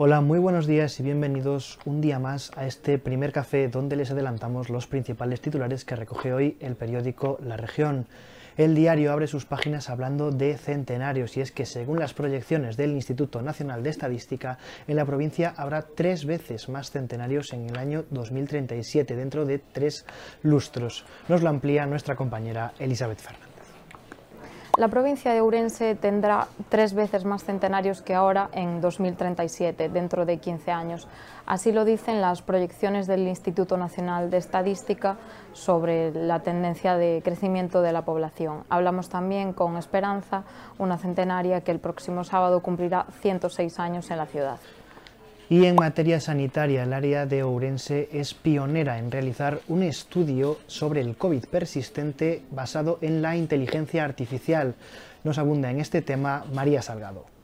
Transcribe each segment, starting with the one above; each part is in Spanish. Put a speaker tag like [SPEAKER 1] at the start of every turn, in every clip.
[SPEAKER 1] Hola, muy buenos días y bienvenidos un día más a este primer café donde les adelantamos los principales titulares que recoge hoy el periódico La Región. El diario abre sus páginas hablando de centenarios y es que según las proyecciones del Instituto Nacional de Estadística, en la provincia habrá tres veces más centenarios en el año 2037, dentro de tres lustros. Nos lo amplía nuestra compañera Elizabeth Fernández.
[SPEAKER 2] La provincia de Ourense tendrá tres veces más centenarios que ahora en 2037, dentro de 15 años. Así lo dicen las proyecciones del Instituto Nacional de Estadística sobre la tendencia de crecimiento de la población. Hablamos también con Esperanza, una centenaria que el próximo sábado cumplirá 106 años en la ciudad.
[SPEAKER 1] Y en materia sanitaria, el área de Ourense es pionera en realizar un estudio sobre el COVID persistente basado en la inteligencia artificial. Nos abunda en este tema María Salgado.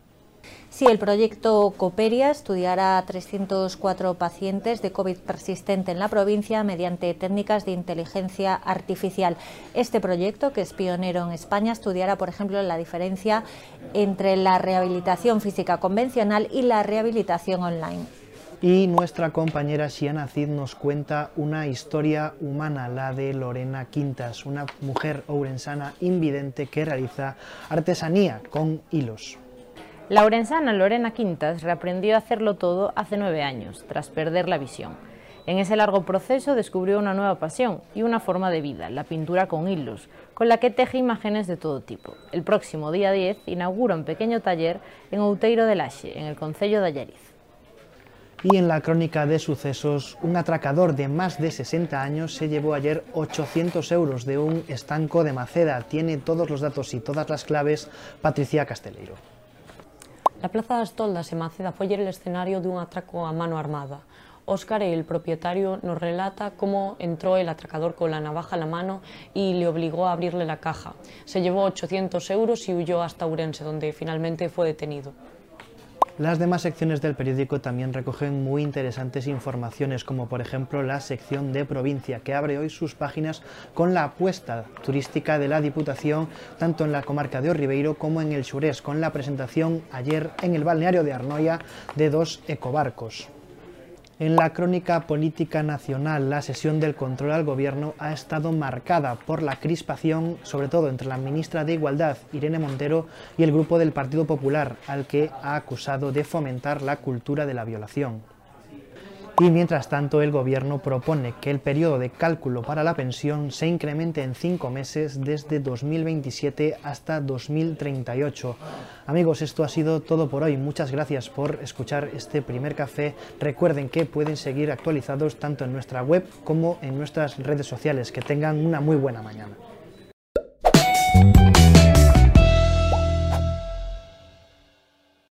[SPEAKER 3] Sí, el proyecto Coperia estudiará a 304 pacientes de COVID persistente en la provincia mediante técnicas de inteligencia artificial. Este proyecto, que es pionero en España, estudiará, por ejemplo, la diferencia entre la rehabilitación física convencional y la rehabilitación online.
[SPEAKER 1] Y nuestra compañera Siana Cid nos cuenta una historia humana, la de Lorena Quintas, una mujer ourensana invidente que realiza artesanía con hilos.
[SPEAKER 4] La orensana Lorena Quintas reaprendió a hacerlo todo hace nueve años, tras perder la visión. En ese largo proceso descubrió una nueva pasión y una forma de vida, la pintura con hilos, con la que teje imágenes de todo tipo. El próximo día 10 inaugura un pequeño taller en Outeiro de Laxe, en el concello de Allariz.
[SPEAKER 1] Y en la crónica de sucesos, un atracador de más de 60 años se llevó ayer 800 euros de un estanco de Maceda. Tiene todos los datos y todas las claves Patricia Casteleiro.
[SPEAKER 5] La Plaza das Toldas en Maceda foi el escenario dun atraco a mano armada. Óscar, el propietario, nos relata cómo entró el atracador con la navaja en la mano y le obligó a abrirle la caja. Se llevó 800 euros y huyó hasta Urense, donde finalmente fue detenido.
[SPEAKER 1] Las demás secciones del periódico también recogen muy interesantes informaciones, como por ejemplo la sección de provincia, que abre hoy sus páginas con la apuesta turística de la Diputación, tanto en la comarca de Orribeiro como en el Surés, con la presentación ayer en el balneario de Arnoia de dos ecobarcos. En la crónica política nacional, la sesión del control al gobierno ha estado marcada por la crispación, sobre todo entre la ministra de Igualdad, Irene Montero, y el grupo del Partido Popular, al que ha acusado de fomentar la cultura de la violación. Y mientras tanto, el Gobierno propone que el periodo de cálculo para la pensión se incremente en cinco meses desde 2027 hasta 2038. Amigos, esto ha sido todo por hoy. Muchas gracias por escuchar este primer café. Recuerden que pueden seguir actualizados tanto en nuestra web como en nuestras redes sociales. Que tengan una muy buena mañana.